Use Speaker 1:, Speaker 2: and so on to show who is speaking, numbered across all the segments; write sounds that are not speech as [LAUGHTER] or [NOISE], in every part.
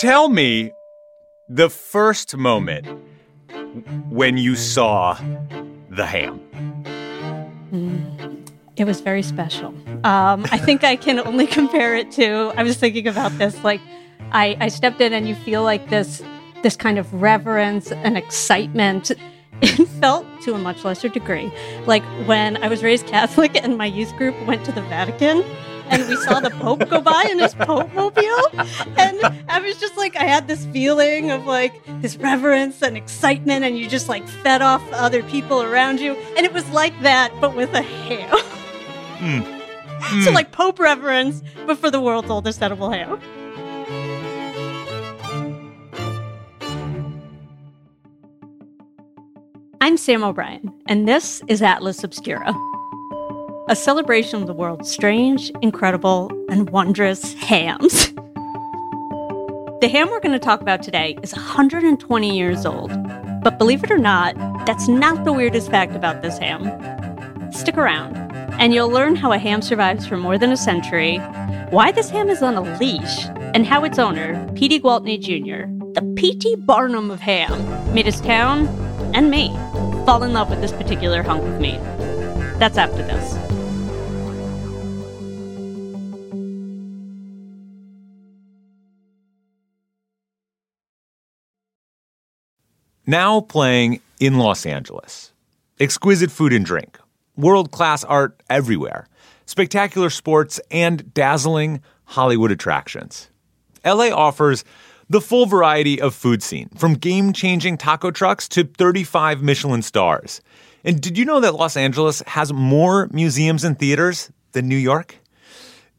Speaker 1: tell me the first moment when you saw the ham.
Speaker 2: It was very special. Um, I think I can only [LAUGHS] compare it to. I was thinking about this. Like, I, I stepped in, and you feel like this, this kind of reverence and excitement. [LAUGHS] It felt to a much lesser degree like when I was raised Catholic and my youth group went to the Vatican and we saw the Pope go by in his Pope mobile. And I was just like, I had this feeling of like this reverence and excitement, and you just like fed off other people around you. And it was like that, but with a ham.
Speaker 1: Mm. [LAUGHS]
Speaker 2: so, like Pope reverence, but for the world's oldest edible ham. I'm Sam O'Brien, and this is Atlas Obscura, a celebration of the world's strange, incredible, and wondrous hams. The ham we're going to talk about today is 120 years old, but believe it or not, that's not the weirdest fact about this ham. Stick around, and you'll learn how a ham survives for more than a century, why this ham is on a leash, and how its owner, P.D. Gwaltney Jr., the P.T. Barnum of ham, made his town and me fall in love with this particular hunk of meat. That's after this.
Speaker 1: Now playing in Los Angeles. Exquisite food and drink, world class art everywhere, spectacular sports, and dazzling Hollywood attractions. LA offers the full variety of food scene, from game changing taco trucks to 35 Michelin stars. And did you know that Los Angeles has more museums and theaters than New York?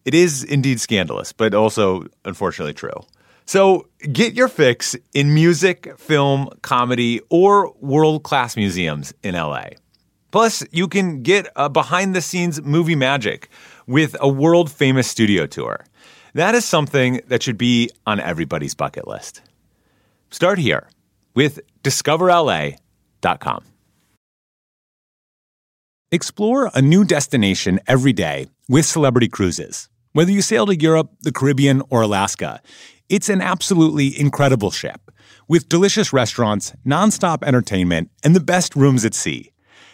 Speaker 1: It is indeed scandalous, but also unfortunately true. So get your fix in music, film, comedy, or world class museums in LA. Plus, you can get a behind the scenes movie magic with a world famous studio tour. That is something that should be on everybody's bucket list. Start here with discoverla.com. Explore a new destination every day with Celebrity Cruises. Whether you sail to Europe, the Caribbean, or Alaska, it's an absolutely incredible ship with delicious restaurants, nonstop entertainment, and the best rooms at sea.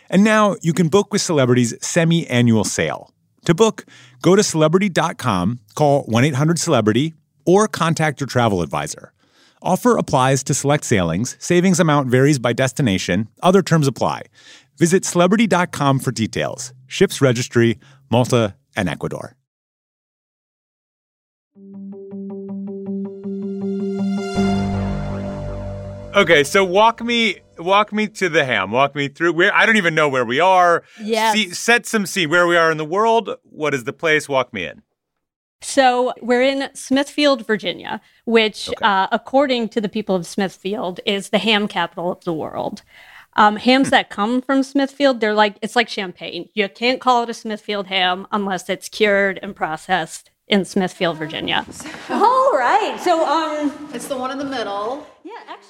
Speaker 1: And now you can book with Celebrity's semi annual sale. To book, go to celebrity.com, call 1 800 Celebrity, or contact your travel advisor. Offer applies to select sailings. Savings amount varies by destination. Other terms apply. Visit celebrity.com for details. Ships registry, Malta, and Ecuador. Okay, so walk me walk me to the ham. Walk me through where I don't even know where we are. Yeah. Set some scene where we are in the world. What is the place? Walk me in.
Speaker 2: So we're in Smithfield, Virginia, which,
Speaker 1: Okay.
Speaker 2: uh, according to the people of Smithfield, is the ham capital of the world. Um, hams that come from Smithfield, they're like it's like champagne. You can't call it a Smithfield ham unless it's cured and processed in Smithfield, Virginia. [LAUGHS] All right. So um,
Speaker 3: It's the one in the middle.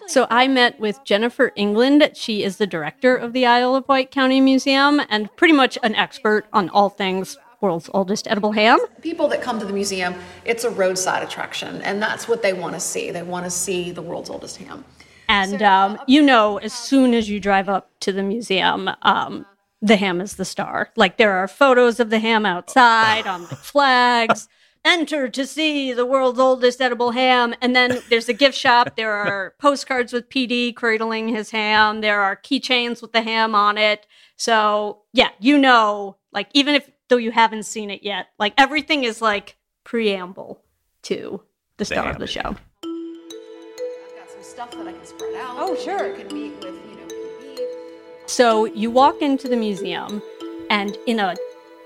Speaker 2: So I met with Jennifer England. She is the director of the Isle of Wight County Museum and pretty much an expert on all things world's oldest edible ham.
Speaker 3: People that come to the museum, it's a roadside attraction, and that's what they want to see. They want to see the world's oldest ham.
Speaker 2: And um, you know, as soon as you drive up to the museum, um, the ham is the star. Like there are photos of the ham outside on the flags. Enter to see the world's oldest edible ham. And then there's a gift shop. There [LAUGHS] are postcards with PD cradling his ham. There are keychains with the ham on it. So yeah, you know, like even if though you haven't seen it yet, like everything is like preamble to the star
Speaker 1: ham
Speaker 2: of the show.
Speaker 3: I've got some stuff that I can spread out.
Speaker 2: Oh, sure.
Speaker 3: You can meet with, you know, PD.
Speaker 2: So you walk into the museum, and in a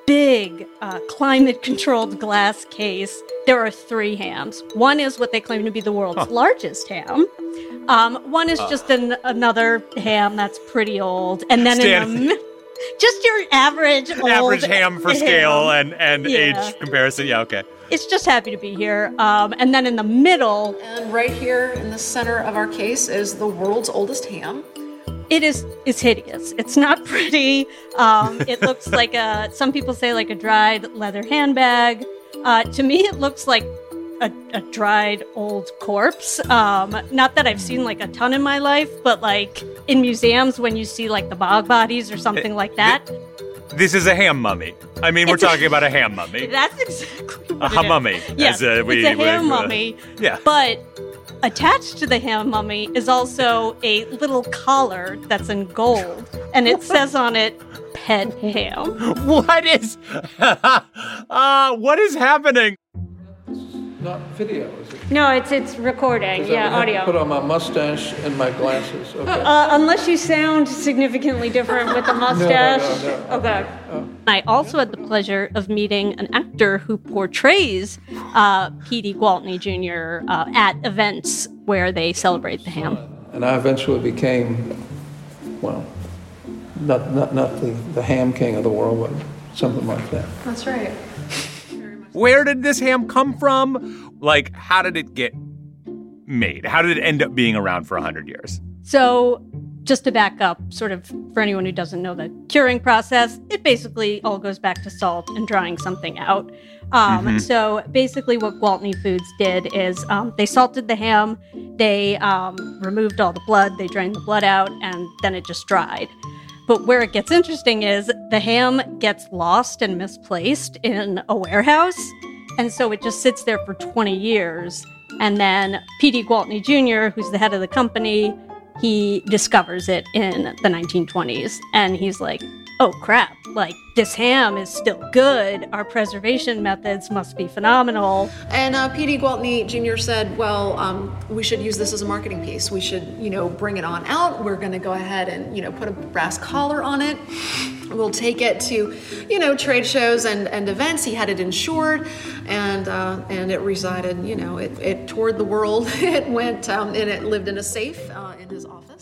Speaker 2: big uh, climate controlled glass case, there are three hams. One is what they claim to be the world's largest ham. Um, one is just an, another ham that's pretty old. And then in the, mi- just your average [LAUGHS] old
Speaker 1: Average ham for scale and and
Speaker 2: Yeah.
Speaker 1: age comparison. Yeah, okay.
Speaker 2: It's just happy to be here. Um, and then in the middle,
Speaker 3: And right here in the center of our case is the world's oldest ham.
Speaker 2: It is it's hideous. It's not [LAUGHS] pretty. Um, it looks [LAUGHS] like a some people say like a dried leather handbag. Uh, to me, it looks like a, a dried old corpse. Um, not that I've seen like a ton in my life, but like in museums when you see like the bog bodies or something like that.
Speaker 1: This is a ham mummy. I mean, we're
Speaker 2: It's a-
Speaker 1: talking about a ham mummy. [LAUGHS]
Speaker 2: That's exactly
Speaker 1: A
Speaker 2: what it is.
Speaker 1: mummy.
Speaker 2: Yes,
Speaker 1: as, uh, we-
Speaker 2: it's a
Speaker 1: we-
Speaker 2: ham
Speaker 1: uh,
Speaker 2: mummy.
Speaker 1: yeah.
Speaker 2: But attached to the ham mummy is also a little collar that's in gold, and it says on it "Pet Ham." [LAUGHS]
Speaker 1: What is? [LAUGHS] uh, what is happening?
Speaker 4: Not video, is it?
Speaker 2: No, it's it's recording.
Speaker 4: 'Cause I would have to Put on my mustache and my glasses. Okay.
Speaker 2: Uh, unless you sound significantly different with the [LAUGHS] mustache.
Speaker 4: no, no.
Speaker 2: Okay. I also had the pleasure of meeting an actor who portrays uh, P.D. Gwaltney Jr. Uh, at events where they celebrate the ham.
Speaker 4: And I eventually became, well, not, not, not the, the ham king of the world, but something like that.
Speaker 3: That's right.
Speaker 1: Where did this ham come from? Like, how did it get made? How did it end up being around for 100 years?
Speaker 2: So, just to back up, sort of for anyone who doesn't know the curing process, it basically all goes back to salt and drying something out. Um, So, basically, what Gwaltney Foods did is um, they salted the ham, they um, removed all the blood, they drained the blood out, and then it just dried. But where it gets interesting is the ham gets lost and misplaced in a warehouse. And so it just sits there for 20 years. And then P.D. Gwaltney Jr., who's the head of the company, he discovers it in the 1920s. And he's like, oh crap, like this ham is still good. Our preservation methods must be phenomenal.
Speaker 3: And uh, P.D. Gwaltney Jr. said, "Well, um, we should use this as a marketing piece. We should, you know, bring it on out. We're going to go ahead and, you know, put a brass collar on it. We'll take it to, you know, trade shows and, and events. He had it insured, and uh, and it resided, you know, it, it toured the world. [LAUGHS] it went um, and it lived in a safe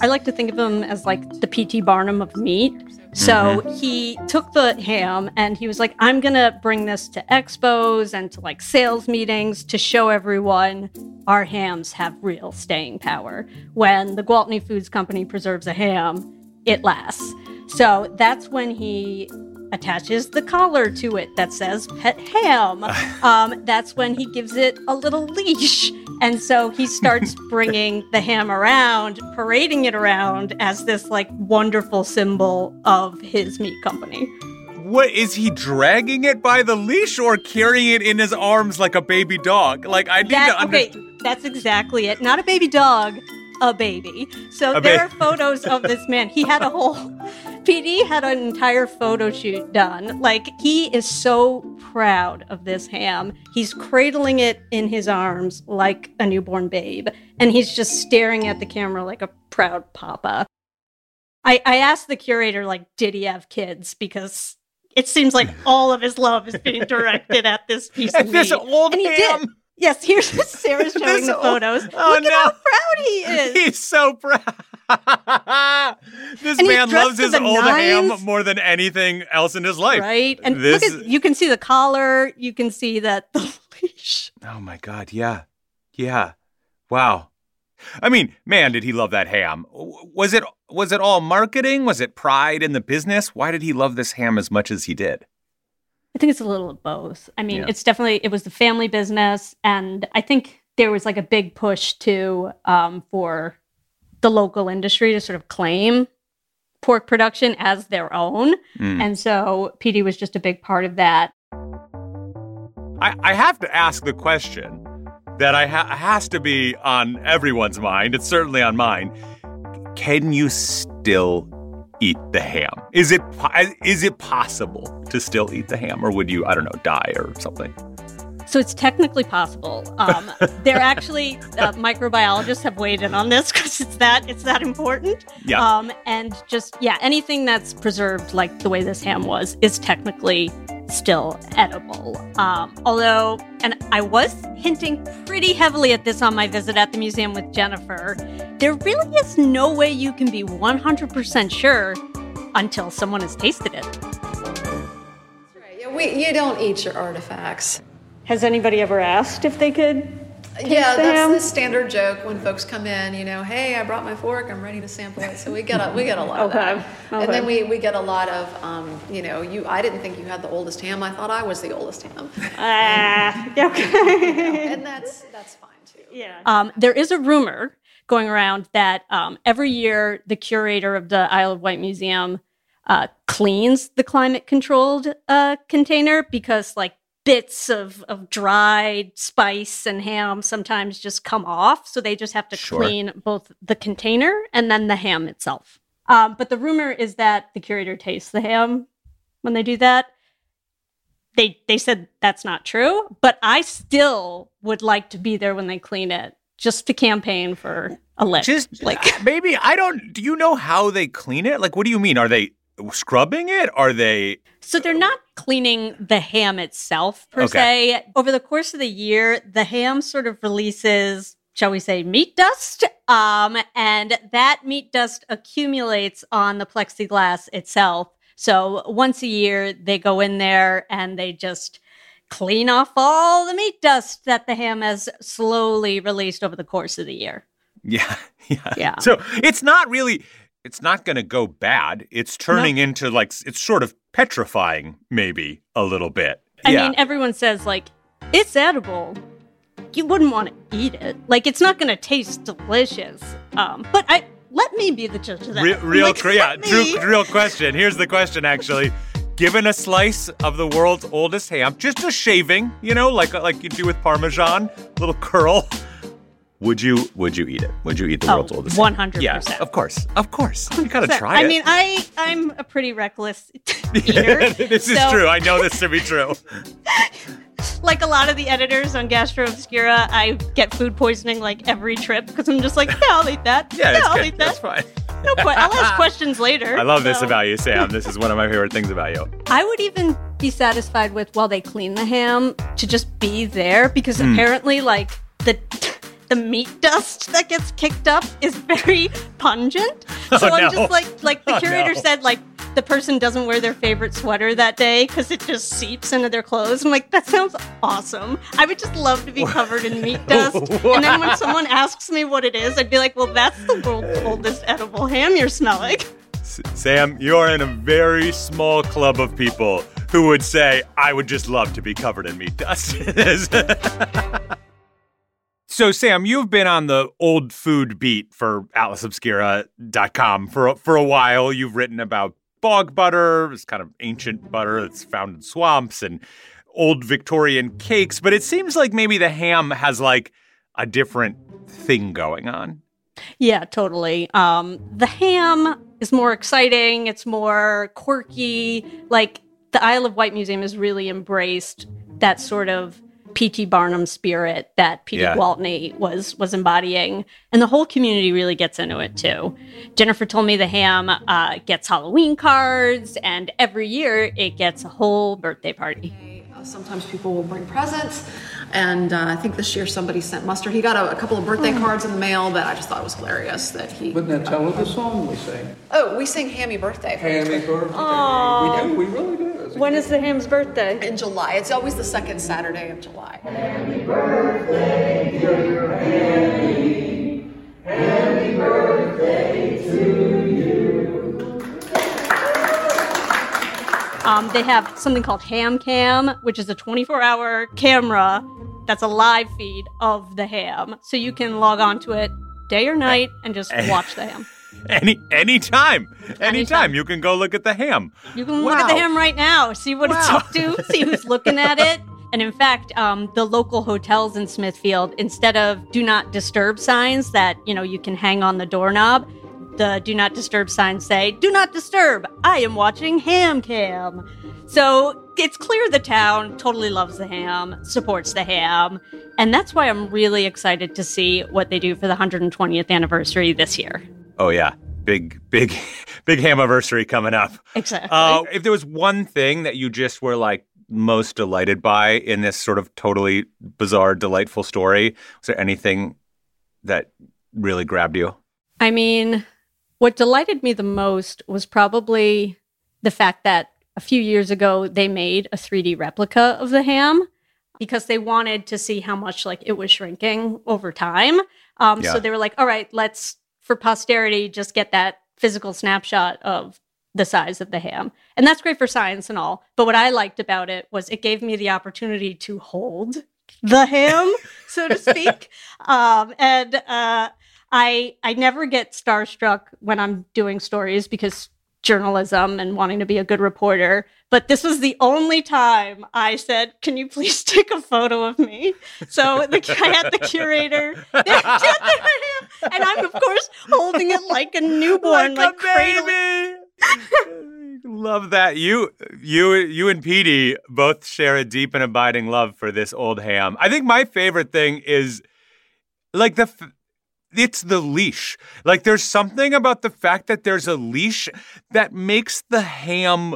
Speaker 2: I like to think of him as like the P.T. Barnum of meat. So mm-hmm. he took the ham and he was like, I'm going to bring this to expos and to like sales meetings to show everyone our hams have real staying power. When the Gwaltney Foods Company preserves a ham, it lasts. So that's when he attaches the collar to it that says pet ham. [LAUGHS] Um, that's when he gives it a little leash. And so he starts [LAUGHS] bringing the ham around, parading it around as this like wonderful symbol of his meat company.
Speaker 1: What is he dragging it by the leash or carrying it in his arms like a baby dog? Like, I need
Speaker 2: That,
Speaker 1: to
Speaker 2: okay, that's exactly it. Not a baby dog, a baby. So
Speaker 1: A
Speaker 2: there
Speaker 1: ba-
Speaker 2: are photos of this man. He had a whole PD had an entire photo shoot done. Like he is so proud of this ham. He's cradling it in his arms like a newborn babe, and he's just staring at the camera like a proud papa. I, I asked the curator, like, did he have kids? Because it seems like [LAUGHS] all of his love is being directed at this [LAUGHS] piece of
Speaker 1: And this
Speaker 2: meat.
Speaker 1: old
Speaker 2: and he
Speaker 1: ham.
Speaker 2: did. Yes, here's Sarah's [LAUGHS] showing the
Speaker 1: old-
Speaker 2: photos.
Speaker 1: Oh,
Speaker 2: Look at how proud he is.
Speaker 1: He's so proud. This
Speaker 2: And
Speaker 1: man loves his old ham more than anything else in his life.
Speaker 2: right? And
Speaker 1: this,
Speaker 2: look at you can see the collar, you can see that the [LAUGHS] leash.
Speaker 1: Oh my God. Yeah. Yeah. Wow. I mean, man, did he love that ham? Was it was it all marketing? Was it pride in the business? Why did he love this ham as much as he did?
Speaker 2: I think it's a little of both. I mean,
Speaker 1: Yeah.
Speaker 2: it's definitely it was the family business, and I think there was like a big push to um, for the local industry to sort of claim pork production as their own,
Speaker 1: Mm.
Speaker 2: and so PD was just a big part of that.
Speaker 1: I, I have to ask the question that I ha- has to be on everyone's mind. It's certainly on mine. Can you still eat the ham? Is it is it possible to still eat the ham, or would you I don't know die or something?
Speaker 2: So it's technically possible. Um, [LAUGHS] they're actually uh, microbiologists have weighed in on this [LAUGHS] because it's that it's that important.
Speaker 1: Yeah.
Speaker 2: Um, and just yeah, anything that's preserved like the way this ham was is technically still edible. Um, although, and I was hinting pretty heavily at this on my visit at the museum with Jennifer. There really is no way you can be 100% sure until someone has tasted it.
Speaker 3: That's Right, yeah, we, you don't eat your artifacts.
Speaker 2: Has anybody ever asked if they could
Speaker 3: Yeah,
Speaker 2: the
Speaker 3: that's
Speaker 2: ham?
Speaker 3: the standard joke when folks come in. You know, hey, I brought my fork. I'm ready to sample it. So we get a we get a lot of
Speaker 2: Okay,
Speaker 3: that, and then we, we get a lot of um, you know, you. I didn't think you had the oldest ham. I thought I was the oldest ham, [LAUGHS]
Speaker 2: Ah, yeah, okay. [LAUGHS]
Speaker 3: and that's that's fine too.
Speaker 2: Yeah. Um, there is a rumor going around that um, every year the curator of the Isle of Wight Museum uh, cleans the climate controlled uh, container because, like, bits of, of dried spice and ham sometimes just come off. So they just have to
Speaker 1: Sure.
Speaker 2: clean both the container and then the ham itself. Um, but the rumor is that the curator tastes the ham when they do that they they said that's not true, but I still would like to be there when they clean it, just to campaign for a lick.
Speaker 1: Just
Speaker 2: like
Speaker 1: like maybe I don't. Do you know how they clean it? Like, what do you mean? Are they scrubbing it? Are they?
Speaker 2: so they're not cleaning the ham itself per
Speaker 1: Okay.
Speaker 2: se. Over the course of the year, the ham sort of releases shall we say meat dust um, and that meat dust accumulates on the plexiglass itself so once a year they go in there and they just clean off all the meat dust that the ham has slowly released over the course of the year
Speaker 1: Yeah, [LAUGHS] yeah.
Speaker 2: Yeah.
Speaker 1: So it's not really. It's not going to go bad. It's turning into like it's sort of petrifying, maybe a little bit.
Speaker 2: I
Speaker 1: yeah.
Speaker 2: mean, everyone says like it's edible. You wouldn't want to eat it. Like it's not going to taste delicious. Um, but I let me be the judge of that.
Speaker 1: Real, real,
Speaker 2: Like,
Speaker 1: cr- yeah,
Speaker 2: let
Speaker 1: true,
Speaker 2: me-
Speaker 1: real question. Here's the question, actually. Given a slice of the world's oldest ham, just a shaving, you know, like like you do with Parmesan, little curl, would you would you eat it? Would you eat the
Speaker 2: Oh,
Speaker 1: world's oldest? ham?
Speaker 2: 100%.
Speaker 1: Yeah, of course, of course. You gotta
Speaker 2: So,
Speaker 1: try it.
Speaker 2: I mean, I I'm a pretty reckless [LAUGHS] [LAUGHS] eater.
Speaker 1: this is true. I know this to be true. [LAUGHS]
Speaker 2: Like a lot of the editors on Gastro Obscura, I get food poisoning like every trip because I'm just like, yeah, I'll eat that.
Speaker 1: Yeah,
Speaker 2: yeah,
Speaker 1: that's
Speaker 2: I'll
Speaker 1: good.
Speaker 2: eat that.
Speaker 1: That's fine.
Speaker 2: No, que- I'll ask questions later.
Speaker 1: I love this about you, Sam. This is one of my favorite things about you.
Speaker 2: I would even be satisfied with while they clean the ham to just be there because
Speaker 1: Hmm.
Speaker 2: apparently, like the meat dust that gets kicked up is very pungent. [LAUGHS] Oh, so
Speaker 1: Oh,
Speaker 2: I'm
Speaker 1: no.
Speaker 2: just like like the
Speaker 1: Oh,
Speaker 2: curator
Speaker 1: no.
Speaker 2: said, like the person doesn't wear their favorite sweater that day because it just seeps into their clothes. I'm like, that sounds awesome. I would just love to be covered in meat dust. [LAUGHS] And then when someone asks me what it is, I'd be like, well, that's the world's oldest edible ham you're smelling.
Speaker 1: Sam, you're in a very small club of people who would say, I would just love to be covered in meat dust. [LAUGHS] so, Sam, you've been on the old food beat for AtlasObscura.com for, for a while. You've written about bog butter, it's kind of ancient butter that's found in swamps, and old Victorian cakes. But it seems like maybe the ham has like a different thing going on.
Speaker 2: Yeah, totally. Um, the ham is more exciting. It's more quirky. Like the Isle of Wight Museum has really embraced that sort of P.T. Barnum spirit that P.T.
Speaker 1: Yeah.
Speaker 2: Gwaltney was was embodying, and the whole community really gets into it too. Jennifer told me the ham uh, gets Halloween cards, and every year it gets a whole birthday party.
Speaker 3: Sometimes people will bring presents, and uh, I think this year somebody sent mustard. He got a, a couple of birthday cards in the mail that I just thought was hilarious that he.
Speaker 4: Wouldn't that tell us the song we sing?
Speaker 3: Oh, we sing "Hammy Birthday" for
Speaker 4: Hammy birthday.
Speaker 2: Aw.
Speaker 4: We do, we really do. It's a
Speaker 2: When is the ham's birthday?
Speaker 3: in July. It's always the second Saturday of July.
Speaker 2: Um, they have something called Ham Cam, which is a 24 hour camera that's a live feed of the ham. So you can log on to it day or night and just watch the ham. [LAUGHS]
Speaker 1: Any anytime, anytime,
Speaker 2: Anytime.
Speaker 1: you can go look at the ham.
Speaker 2: You can look at the ham right now, see what it's
Speaker 1: Wow.
Speaker 2: up to, see who's looking at it. [LAUGHS] And in fact, um, the local hotels in Smithfield, instead of do not disturb signs that you know you can hang on the doorknob, the do not disturb signs say, "Do not disturb. I am watching Ham Cam." So it's clear the town totally loves the ham, supports the ham, and that's why I'm really excited to see what they do for the 120th anniversary this year.
Speaker 1: Oh yeah, big, big, [LAUGHS] big ham anniversary coming up.
Speaker 2: Exactly.
Speaker 1: Uh, if there was one thing that you just were like most delighted by in this sort of totally bizarre, delightful story, was there anything that really grabbed you?
Speaker 2: I mean, what delighted me the most was probably the fact that a few years ago they made a 3D replica of the ham. because they wanted to see how much like it was shrinking over time. Um,
Speaker 1: Yeah.
Speaker 2: So they were like, all right, let's for posterity just get that physical snapshot of the size of the ham. And that's great for science and all. But what I liked about it was it gave me the opportunity to hold the ham, so to speak. [LAUGHS] um, and uh, I I never get starstruck when I'm doing stories because journalism and wanting to be a good reporter. But this was the only time I said, "Can you please [LAUGHS] take a photo of me?" So the, I had the curator, [LAUGHS] and I'm of course holding it like a newborn, like, cradling- [LAUGHS]
Speaker 1: love that you you you and Petey both share a deep and abiding love for this old ham. I think my favorite thing is like the it's the leash. Like there's something about the fact that there's a leash that makes the ham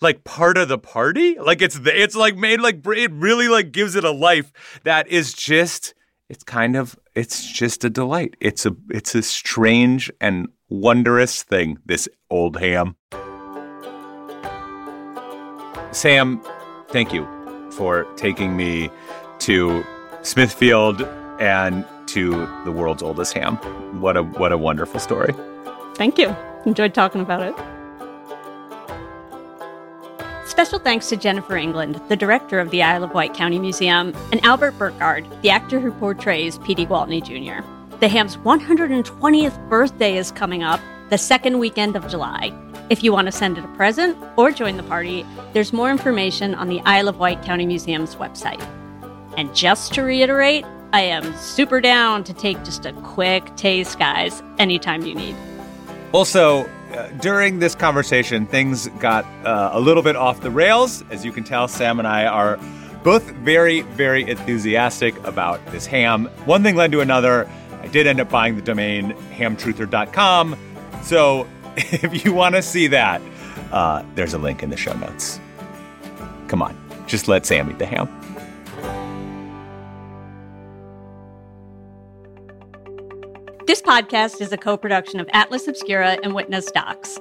Speaker 1: like part of the party. Like it's the, it's like made like it really like gives it a life that is just it's kind of it's just a delight. It's a it's a strange and wondrous thing this old ham. Sam, thank you for taking me to Smithfield and to the world's oldest ham. What a what a wonderful story.
Speaker 2: Thank you. Enjoyed talking about it. Special thanks to Jennifer England, the director of the Isle of Wight County Museum, and Albert Burkhardt, the actor who portrays P.D. Gwaltney Jr. The ham's 120th birthday is coming up the second weekend of July. If you want to send it a present or join the party, there's more information on the Isle of Wight County Museum's website. And just to reiterate, I am super down to take just a quick taste, guys, anytime you need.
Speaker 1: Also, uh, during this conversation, things got uh, a little bit off the rails. As you can tell, Sam and I are both very, very enthusiastic about this ham. One thing led to another. I did end up buying the domain hamtruther.com. So [LAUGHS] if you want to see that, uh, there's a link in the show notes. Come on, just let Sam eat the ham.
Speaker 2: Podcast is a co production of Atlas Obscura and Witness Docs.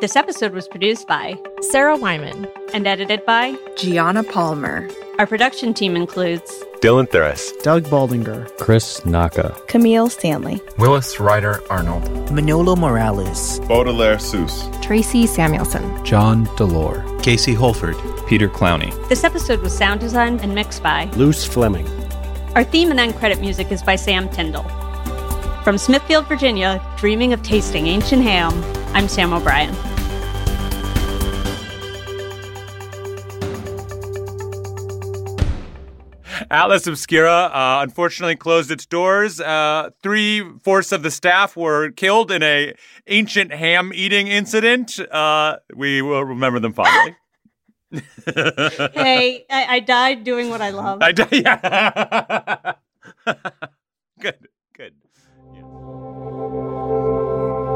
Speaker 2: This episode was produced by
Speaker 5: Sarah Wyman.
Speaker 2: and edited by.
Speaker 6: Gianna Palmer.
Speaker 2: Our production team includes
Speaker 1: Dylan Thuras.
Speaker 7: Doug Baldinger,
Speaker 8: Chris Naka.
Speaker 6: Camille Stanley.
Speaker 9: Willis Ryder Arnold.
Speaker 7: Manolo Morales,
Speaker 10: Baudelaire Seuss.
Speaker 5: Tracy Samuelson.
Speaker 8: John DeLore.
Speaker 7: Casey Holford,
Speaker 8: Peter Clowney.
Speaker 2: this episode was sound designed and mixed by.
Speaker 8: Luce Fleming.
Speaker 2: Our theme and end credit music is by Sam Tindall. From Smithfield, Virginia, dreaming of tasting ancient ham, I'm Sam O'Brien.
Speaker 1: Atlas Obscura uh, unfortunately closed its doors. Uh, three fourths of the staff were killed in a ancient ham eating incident. Uh, we will remember them fondly. [LAUGHS]
Speaker 2: Hey, I, I died doing what I love.
Speaker 1: I d- [LAUGHS] yeah. [LAUGHS] good.